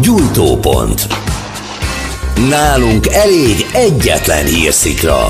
Gyújtópont. Nálunk elég egyetlen hírszikra.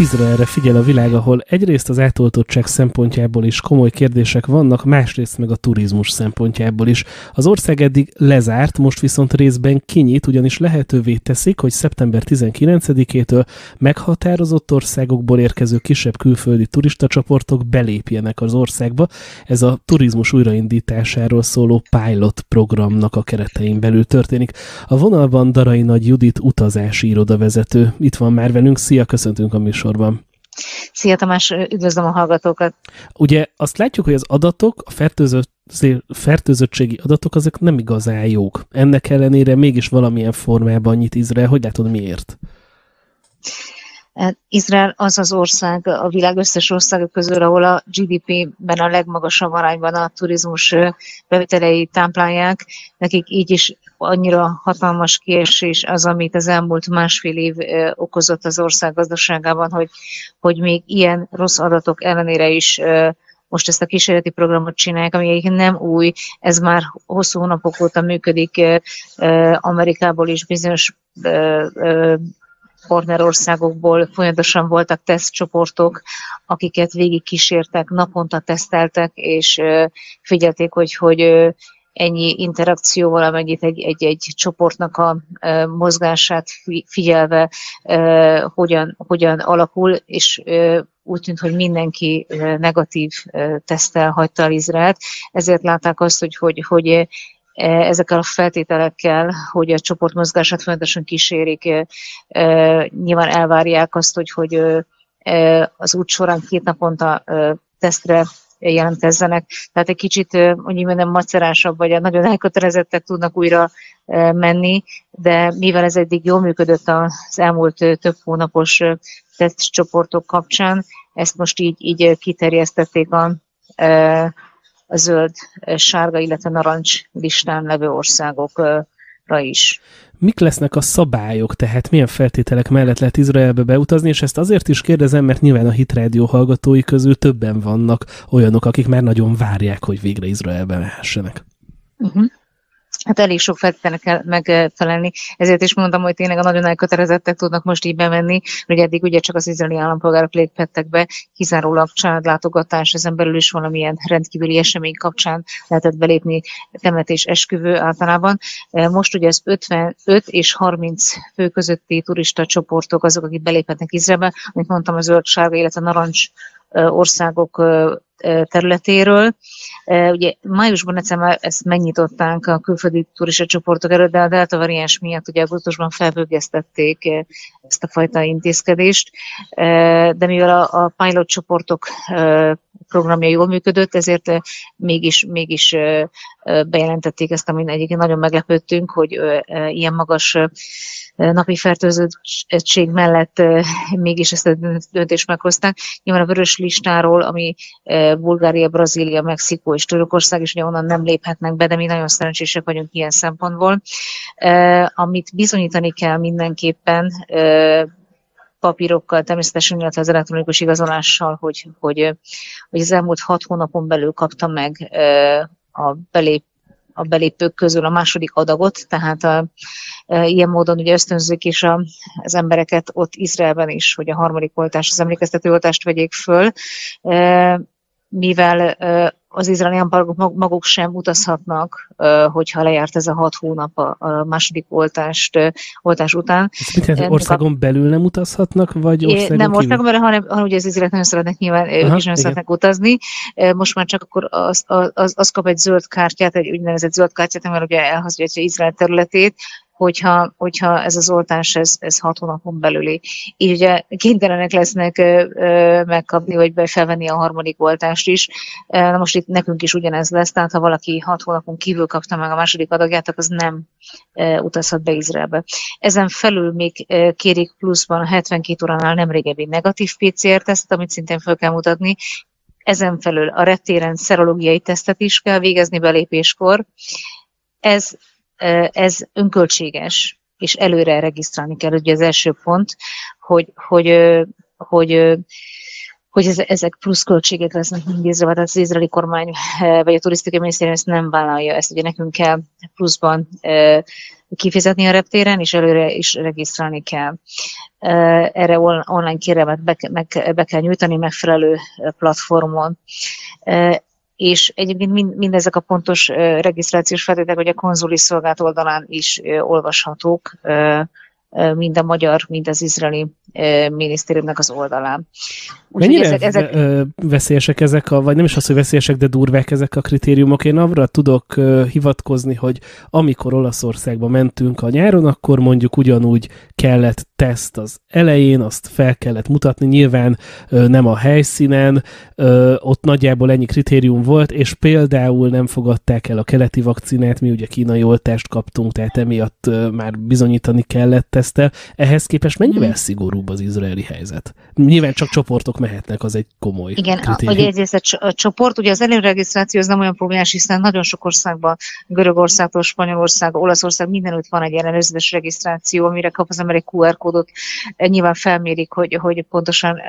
Izraelre figyel a világ, ahol egyrészt az átoltottság szempontjából is komoly kérdések vannak, másrészt meg a turizmus szempontjából is. Az ország eddig lezárt, most viszont részben kinyit, ugyanis lehetővé teszik, hogy szeptember 19-től meghatározott országokból érkező kisebb külföldi turistacsoportok belépjenek az országba. Ez a turizmus újraindításáról szóló pilot programnak a keretein belül történik. A vonalban Darai Nagy Judit utazási irodavezető. Itt van már velünk. Szia, köszöntünk a műsor műsorban. Szia Tamás, üdvözlöm a hallgatókat! Ugye azt látjuk, hogy az adatok, a fertőzött fertőzöttségi adatok azok nem igazán jók. Ennek ellenére mégis valamilyen formában nyit Izrael. Hogy látod miért? Hát Izrael az az ország a világ összes országa közül, ahol a GDP-ben a legmagasabb arányban a turizmus bevételei táplálják. Nekik így is annyira hatalmas kiesés az, amit az elmúlt másfél év okozott az ország gazdaságában, hogy, hogy még ilyen rossz adatok ellenére is most ezt a kísérleti programot csinálják, ami egyébként nem új, ez már hosszú hónapok óta működik Amerikából is bizonyos partnerországokból folyamatosan voltak tesztcsoportok, akiket végig kísértek, naponta teszteltek, és figyelték, hogy, hogy ennyi interakcióval, amennyit egy, egy, egy csoportnak a mozgását figyelve hogyan, hogyen alakul, és úgy tűnt, hogy mindenki negatív tesztel hagyta el Izraelt, ezért látták azt, hogy, hogy, hogy ezekkel a feltételekkel, hogy a csoport mozgását folyamatosan kísérik, nyilván elvárják azt, hogy, hogy az út során két naponta tesztre jelentkezzenek. Tehát egy kicsit, mondjuk mondjam, macerásabb, vagy nagyon elkötelezettek tudnak újra menni, de mivel ez eddig jól működött az elmúlt több hónapos tesztcsoportok kapcsán, ezt most így, így kiterjesztették a, a zöld, sárga, illetve narancs listán levő országokra is. Mik lesznek a szabályok, tehát milyen feltételek mellett lehet Izraelbe beutazni, és ezt azért is kérdezem, mert nyilván a Hitrádió hallgatói közül többen vannak olyanok, akik már nagyon várják, hogy végre Izraelbe mehessenek. Uh-huh hát elég sok feltételnek megfelelni. Ezért is mondom, hogy tényleg a nagyon elkötelezettek tudnak most így bemenni, hogy eddig ugye csak az izraeli állampolgárok léphettek be, kizárólag családlátogatás, ezen belül is valamilyen rendkívüli esemény kapcsán lehetett belépni temetés esküvő általában. Most ugye az 55 és 30 fő közötti turista csoportok azok, akik beléphetnek Izraelbe, amit mondtam, a zöld, sárga, illetve narancs országok területéről. Ugye májusban egyszer már ezt megnyitották a külföldi turista csoportok előtt, de a delta variáns miatt ugye augusztusban felfüggesztették ezt a fajta intézkedést, de mivel a, a pilot csoportok programja jól működött, ezért mégis, mégis bejelentették ezt, amin egyébként nagyon meglepődtünk, hogy ilyen magas napi fertőzöttség mellett mégis ezt a döntést meghozták. Nyilván a vörös listáról, ami Bulgária, Brazília, Mexikó és Törökország, és ugye onnan nem léphetnek be, de mi nagyon szerencsések vagyunk ilyen szempontból. Amit bizonyítani kell mindenképpen, papírokkal, természetesen, illetve az elektronikus igazolással, hogy, hogy, hogy az elmúlt hat hónapon belül kapta meg a belép a belépők közül a második adagot, tehát a, e, ilyen módon ugye ösztönzik is a, az embereket ott Izraelben is, hogy a harmadik oltás, az emlékeztető oltást vegyék föl, e, mivel az izraeli állampolgárok maguk sem utazhatnak, hogyha lejárt ez a hat hónap a második oltást, oltás után. Ez mit jelent, országon a... belül nem utazhatnak, vagy országon Nem országon belül, hanem, hanem ugye az izraeliek nagyon szeretnek nyilván, Aha, ők is nagyon szeretnek utazni. Most már csak akkor az, az, az kap egy zöld kártyát, egy úgynevezett zöld kártyát, mert ugye elhasználja Izrael területét, hogyha, hogyha ez az oltás ez, ez hat hónapon belüli. Így ugye kénytelenek lesznek megkapni, vagy befelvenni a harmadik oltást is. Na most itt nekünk is ugyanez lesz, tehát ha valaki hat hónapon kívül kapta meg a második adagját, akkor az nem utazhat be Izraelbe. Ezen felül még kérik pluszban a 72 óránál nem régebbi negatív PCR-tesztet, amit szintén fel kell mutatni, ezen felül a reptéren szerológiai tesztet is kell végezni belépéskor. Ez ez önköltséges, és előre regisztrálni kell, ugye az első pont, hogy, hogy, hogy hogy ezek plusz költségek lesznek nézve, tehát az izraeli kormány vagy a turisztikai minisztérium ezt nem vállalja, ezt ugye nekünk kell pluszban kifizetni a reptéren, és előre is regisztrálni kell. Erre online kérelmet be, meg, be kell nyújtani megfelelő platformon és egyébként mind, mindezek a pontos regisztrációs feltételek, hogy a konzuli szolgált oldalán is olvashatók, mind a magyar, mind az izraeli minisztériumnak az oldalán. Úgy, Mennyire ezek, ezek... veszélyesek ezek, a, vagy nem is az, hogy veszélyesek, de durvák ezek a kritériumok? Én arra tudok hivatkozni, hogy amikor Olaszországba mentünk a nyáron, akkor mondjuk ugyanúgy kellett teszt az elején, azt fel kellett mutatni, nyilván nem a helyszínen, ott nagyjából ennyi kritérium volt, és például nem fogadták el a keleti vakcinát, mi ugye kínai oltást kaptunk, tehát emiatt már bizonyítani kellett tesztel. Ehhez képest mennyivel mm. szigorúbb az izraeli helyzet? Nyilván csak csoportok mehetnek, az egy komoly Igen, kritérium. hogy egyrészt a csoport, ugye az előregisztráció az nem olyan problémás, hiszen nagyon sok országban, Görögországtól, Spanyolország, Olaszország, mindenütt van egy ellenőrzés regisztráció, amire kap az ember egy QR kódot, nyilván felmérik, hogy, hogy pontosan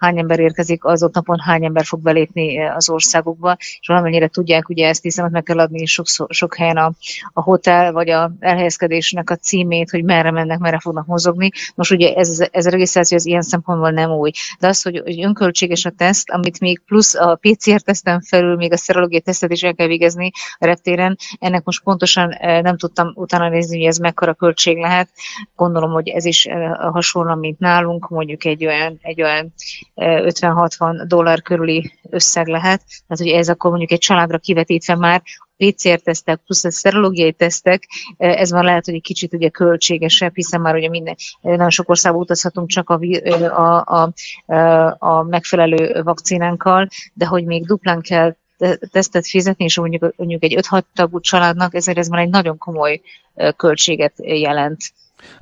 hány ember érkezik, az ott napon hány ember fog belépni az országokba, és valamennyire tudják ugye ezt, hiszen ott meg kell adni sok, sok helyen a, a hotel vagy a elhelyezkedésnek a címét, hogy merre mennek, merre fognak mozogni. Most ugye ez, ez a regisztráció az ilyen szempontból nem új. De az, hogy, hogy önköltséges a teszt, amit még plusz a PCR teszten felül még a szerológiai tesztet is el kell végezni a reptéren, ennek most pontosan nem tudtam utána nézni, hogy ez mekkora költség lehet. Gondolom, hogy ez is hasonló, mint nálunk, mondjuk egy olyan, egy olyan 50-60 dollár körüli összeg lehet. Tehát, hogy ez akkor mondjuk egy családra kivetítve már PCR-tesztek plusz a szerológiai tesztek, ez már lehet, hogy egy kicsit ugye költségesebb, hiszen már ugye minden, nagyon sok országba utazhatunk csak a, a, a, a megfelelő vakcinánkkal, de hogy még duplán kell tesztet fizetni, és mondjuk, mondjuk egy 5-6 tagú családnak, ezért ez már egy nagyon komoly költséget jelent.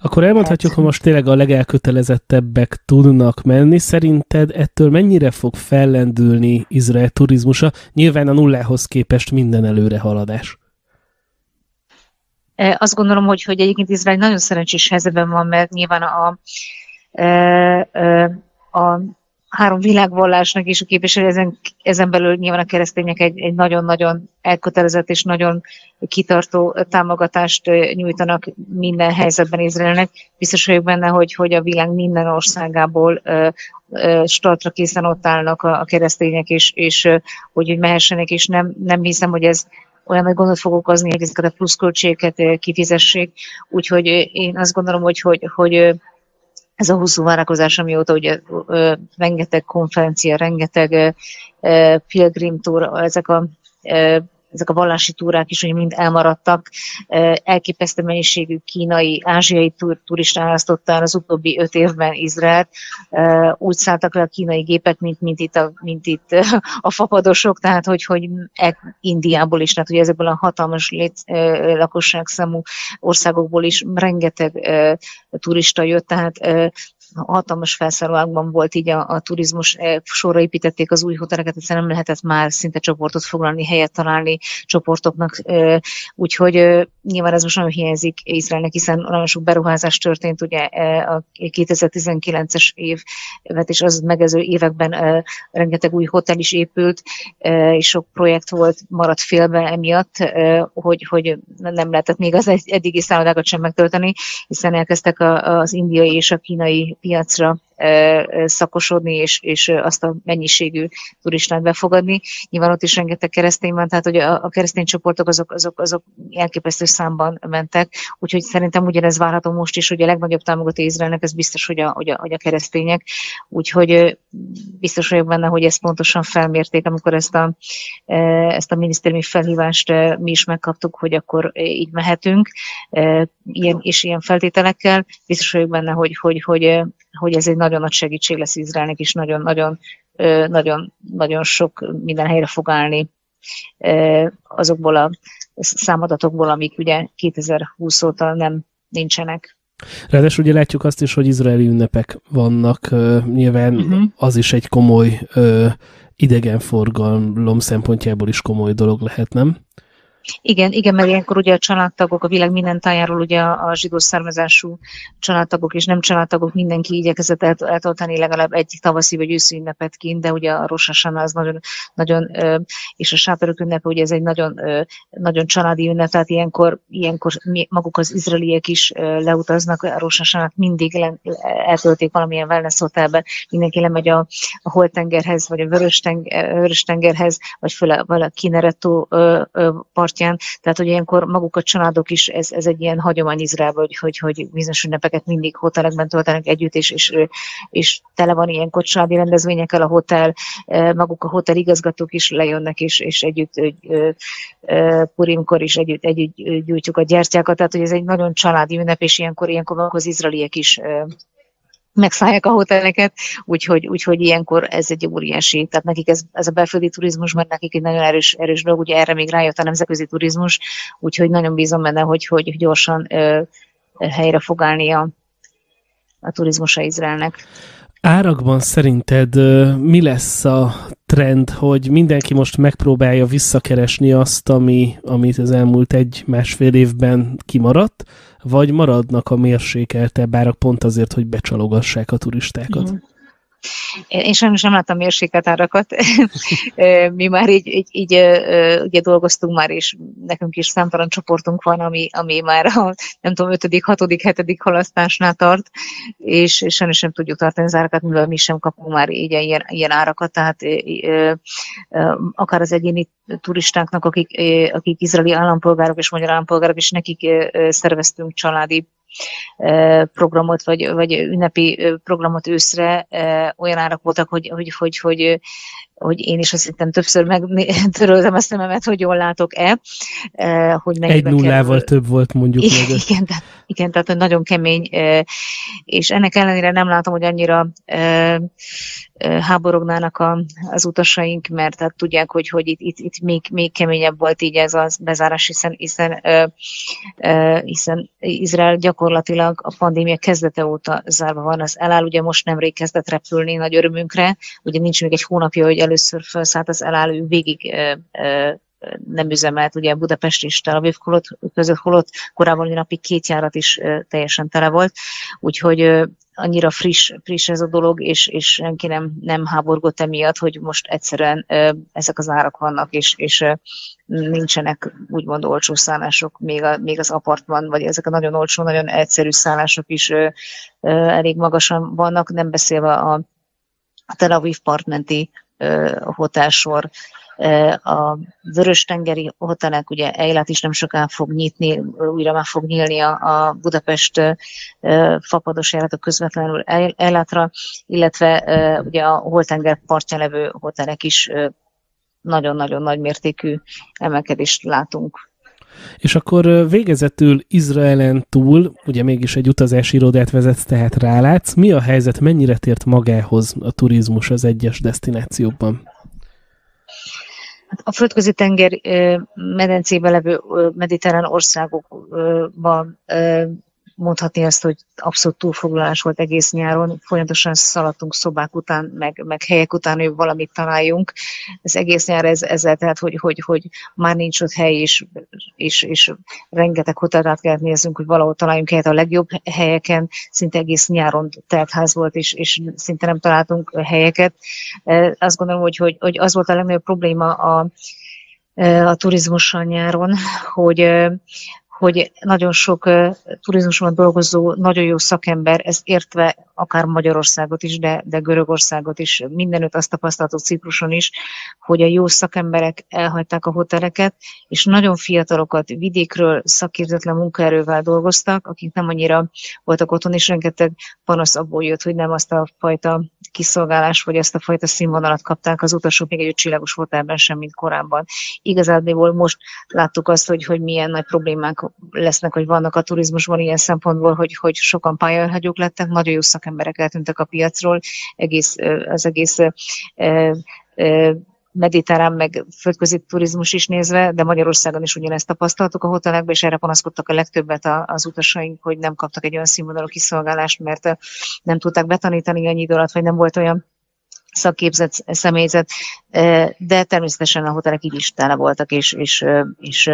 Akkor elmondhatjuk, hogy most tényleg a legelkötelezettebbek tudnak menni. Szerinted ettől mennyire fog fellendülni Izrael turizmusa? Nyilván a nullához képest minden előre haladás. E, azt gondolom, hogy, hogy egyébként Izrael nagyon szerencsés helyzetben van, mert nyilván a, a, e, a három világvallásnak is a képviselő, ezen, ezen belül nyilván a keresztények egy, egy nagyon-nagyon elkötelezett és nagyon kitartó támogatást nyújtanak minden helyzetben Izraelnek. Biztos vagyok benne, hogy, hogy a világ minden országából startra készen ott állnak a, a keresztények, és, és hogy, hogy mehessenek, és nem, nem hiszem, hogy ez olyan nagy gondot fog okozni, hogy ezeket a pluszköltségeket kifizessék. Úgyhogy én azt gondolom, hogy, hogy, hogy ez a hosszú várakozás, amióta ugye ö, rengeteg konferencia, rengeteg ö, pilgrim tour, ezek a ezek a vallási túrák is hogy mind elmaradtak. Elképesztő mennyiségű kínai, ázsiai turista választotta az utóbbi öt évben Izraelt. Úgy szálltak le a kínai gépek, mint, mint, itt, a, mint itt a fapadosok, tehát hogy, hogy e, Indiából is, tehát hogy ezekből a hatalmas lét, lakosságszámú országokból is rengeteg turista jött, tehát hatalmas felszállóákban volt így a, a turizmus, eh, sorra építették az új hoteleket, egyszerűen nem lehetett már szinte csoportot foglalni, helyet találni csoportoknak, úgyhogy nyilván ez most nagyon hiányzik Izraelnek, hiszen nagyon sok beruházás történt, ugye a 2019-es évet és az megező években rengeteg új hotel is épült, és sok projekt volt, maradt félbe emiatt, hogy, hogy nem lehetett még az eddigi szállodákat sem megtölteni, hiszen elkezdtek az indiai és a kínai piacra szakosodni, és, és azt a mennyiségű turistát befogadni. Nyilván ott is rengeteg keresztény van, tehát hogy a, a keresztény csoportok azok, azok, azok elképesztő számban mentek, úgyhogy szerintem ugyanez várható most is, hogy a legnagyobb támogató Izraelnek, ez biztos, hogy a, hogy a, hogy a keresztények, úgyhogy biztos vagyok benne, hogy ezt pontosan felmérték, amikor ezt a, ezt a minisztériumi felhívást mi is megkaptuk, hogy akkor így mehetünk, ilyen, és ilyen feltételekkel. Biztos vagyok benne, hogy, hogy, hogy, hogy ez egy nagyon nagy segítség lesz Izraelnek, és nagyon-nagyon nagyon, nagyon sok minden helyre fog állni azokból a számadatokból, amik ugye 2020 óta nem nincsenek. Ráadásul ugye látjuk azt is, hogy izraeli ünnepek vannak, nyilván uh-huh. az is egy komoly idegenforgalom szempontjából is komoly dolog lehet, nem? Igen, igen, mert ilyenkor ugye a családtagok a világ minden tájáról ugye a, a zsidó származású családtagok és nem családtagok mindenki igyekezett el, eltoltani legalább egy tavaszi vagy őszi ünnepet kint, de ugye a Rosasana az nagyon, nagyon és a sátorok ünnepe ugye ez egy nagyon, nagyon családi ünnep, tehát ilyenkor, ilyenkor maguk az izraeliek is leutaznak a Rosasanát, mindig le, eltölték valamilyen wellness hotelben, mindenki lemegy a, a Holtengerhez, vagy a Vörös-tengerhez, vagy föl a, a Kineretto partján, tehát hogy ilyenkor maguk a családok is, ez, ez egy ilyen hagyomány Izraelben, hogy, hogy, hogy bizonyos ünnepeket mindig hotelekben töltenek együtt, és, és, és tele van ilyen családi rendezvényekkel a hotel, maguk a hotel igazgatók is lejönnek, és, és együtt Purimkor is együtt, együtt gyújtjuk a gyertyákat, tehát hogy ez egy nagyon családi ünnep, és ilyenkor, ilyenkor maguk az izraeliek is megszállják a hoteleket, úgyhogy, úgyhogy ilyenkor ez egy óriási, tehát nekik ez, ez a belföldi turizmus, mert nekik egy nagyon erős, erős dolog, ugye erre még rájött a nemzetközi turizmus, úgyhogy nagyon bízom benne, hogy, hogy gyorsan ö, helyre fog állni a, a turizmusa Izraelnek. Árakban szerinted mi lesz a trend, hogy mindenki most megpróbálja visszakeresni azt, ami, amit az elmúlt egy-másfél évben kimaradt, vagy maradnak a mérsékeltebb árak pont azért, hogy becsalogassák a turistákat? Mm. Én sajnos nem láttam mérsékelt árakat. Mi már így, így, így ugye dolgoztunk már, és nekünk is számtalan csoportunk van, ami, ami már a nem tudom, ötödik, hatodik, hetedik halasztásnál tart, és sajnos nem tudjuk tartani az árakat, mivel mi sem kapunk már így ilyen, ilyen árakat, tehát akár az egyéni turistáknak, akik, akik izraeli állampolgárok és magyar állampolgárok, és nekik szerveztünk családi programot, vagy, vagy ünnepi programot őszre, olyan árak voltak, hogy, hogy, hogy, hogy hogy én is azt hittem többször megtöröltem a szememet, hogy jól látok-e. Hogy Egy nullával kell. több volt mondjuk. Igen, igen, tehát, igen, tehát nagyon kemény, és ennek ellenére nem látom, hogy annyira háborognának a, az utasaink, mert hát tudják, hogy, hogy itt, itt, itt még, még keményebb volt így ez a bezárás, hiszen, hiszen, hiszen Izrael gyakorlatilag a pandémia kezdete óta zárva van. Az eláll ugye most nemrég kezdett repülni nagy örömünkre, ugye nincs még egy hónapja, hogy először felszállt az eláll, ő végig nem üzemelt, ugye Budapest és Tel Aviv között, holott korábban napi két járat is teljesen tele volt, úgyhogy annyira friss, friss ez a dolog, és, és senki nem, nem háborgott emiatt, hogy most egyszerűen ezek az árak vannak, és, és nincsenek úgymond olcsó szállások, még, a, még az apartman, vagy ezek a nagyon olcsó, nagyon egyszerű szállások is elég magasan vannak, nem beszélve a, a Tel Aviv partmenti hotelsor, a Vörös-tengeri hotelek, ugye Eilat is nem soká fog nyitni, újra már fog nyílni a, a Budapest fapados járatok közvetlenül Eilatra, illetve ugye a Holtenger partján levő hotelek is nagyon-nagyon nagy mértékű emelkedést látunk. És akkor végezetül Izraelen túl, ugye mégis egy utazási irodát vezetsz, tehát rálátsz. Mi a helyzet, mennyire tért magához a turizmus az egyes destinációkban? Hát a földközi tenger medencében levő mediterrán országokban mondhatni azt, hogy abszolút túlfoglalás volt egész nyáron, folyamatosan szaladtunk szobák után, meg, meg helyek után, hogy valamit találjunk. Ez egész nyár ez, ezzel, tehát, hogy, hogy, hogy már nincs ott hely, és, és, és rengeteg hotelát kellett néznünk, hogy valahol találjunk helyet a legjobb helyeken, szinte egész nyáron telt ház volt, és, és szinte nem találtunk helyeket. Azt gondolom, hogy, hogy, hogy az volt a legnagyobb probléma a, a turizmussal nyáron, hogy hogy nagyon sok turizmusban dolgozó, nagyon jó szakember, ez értve akár Magyarországot is, de, de Görögországot is, mindenütt azt tapasztaltuk Cipruson is, hogy a jó szakemberek elhagyták a hoteleket, és nagyon fiatalokat vidékről szakértetlen munkaerővel dolgoztak, akik nem annyira voltak otthon, és rengeteg panasz abból jött, hogy nem azt a fajta kiszolgálást, vagy ezt a fajta színvonalat kapták az utasok még egy csillagos hotelben sem, mint korábban. Igazából most láttuk azt, hogy, hogy milyen nagy problémák lesznek, hogy vannak a turizmusban ilyen szempontból, hogy, hogy sokan pályahagyók lettek, nagyon jó szakemberek eltűntek a piacról, egész, az egész mediterrán, meg földközi turizmus is nézve, de Magyarországon is ugyanezt tapasztaltuk a hotelekben, és erre panaszkodtak a legtöbbet az utasaink, hogy nem kaptak egy olyan színvonalú kiszolgálást, mert nem tudták betanítani annyi idő alatt, vagy nem volt olyan szakképzett személyzet, de természetesen a hotelek így is tele voltak, és, és, és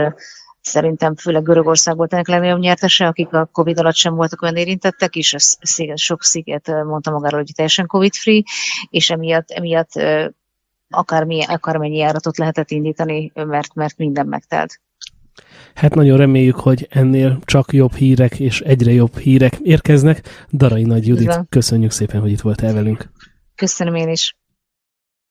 szerintem főleg Görögország volt ennek legnagyobb nyertese, akik a Covid alatt sem voltak olyan érintettek, és a sziget, sok sziget mondta magáról, hogy teljesen Covid-free, és emiatt, emiatt akármi, akármennyi járatot lehetett indítani, mert, mert minden megtelt. Hát nagyon reméljük, hogy ennél csak jobb hírek és egyre jobb hírek érkeznek. Darai Nagy Judit, köszönjük szépen, hogy itt voltál velünk. Köszönöm én is.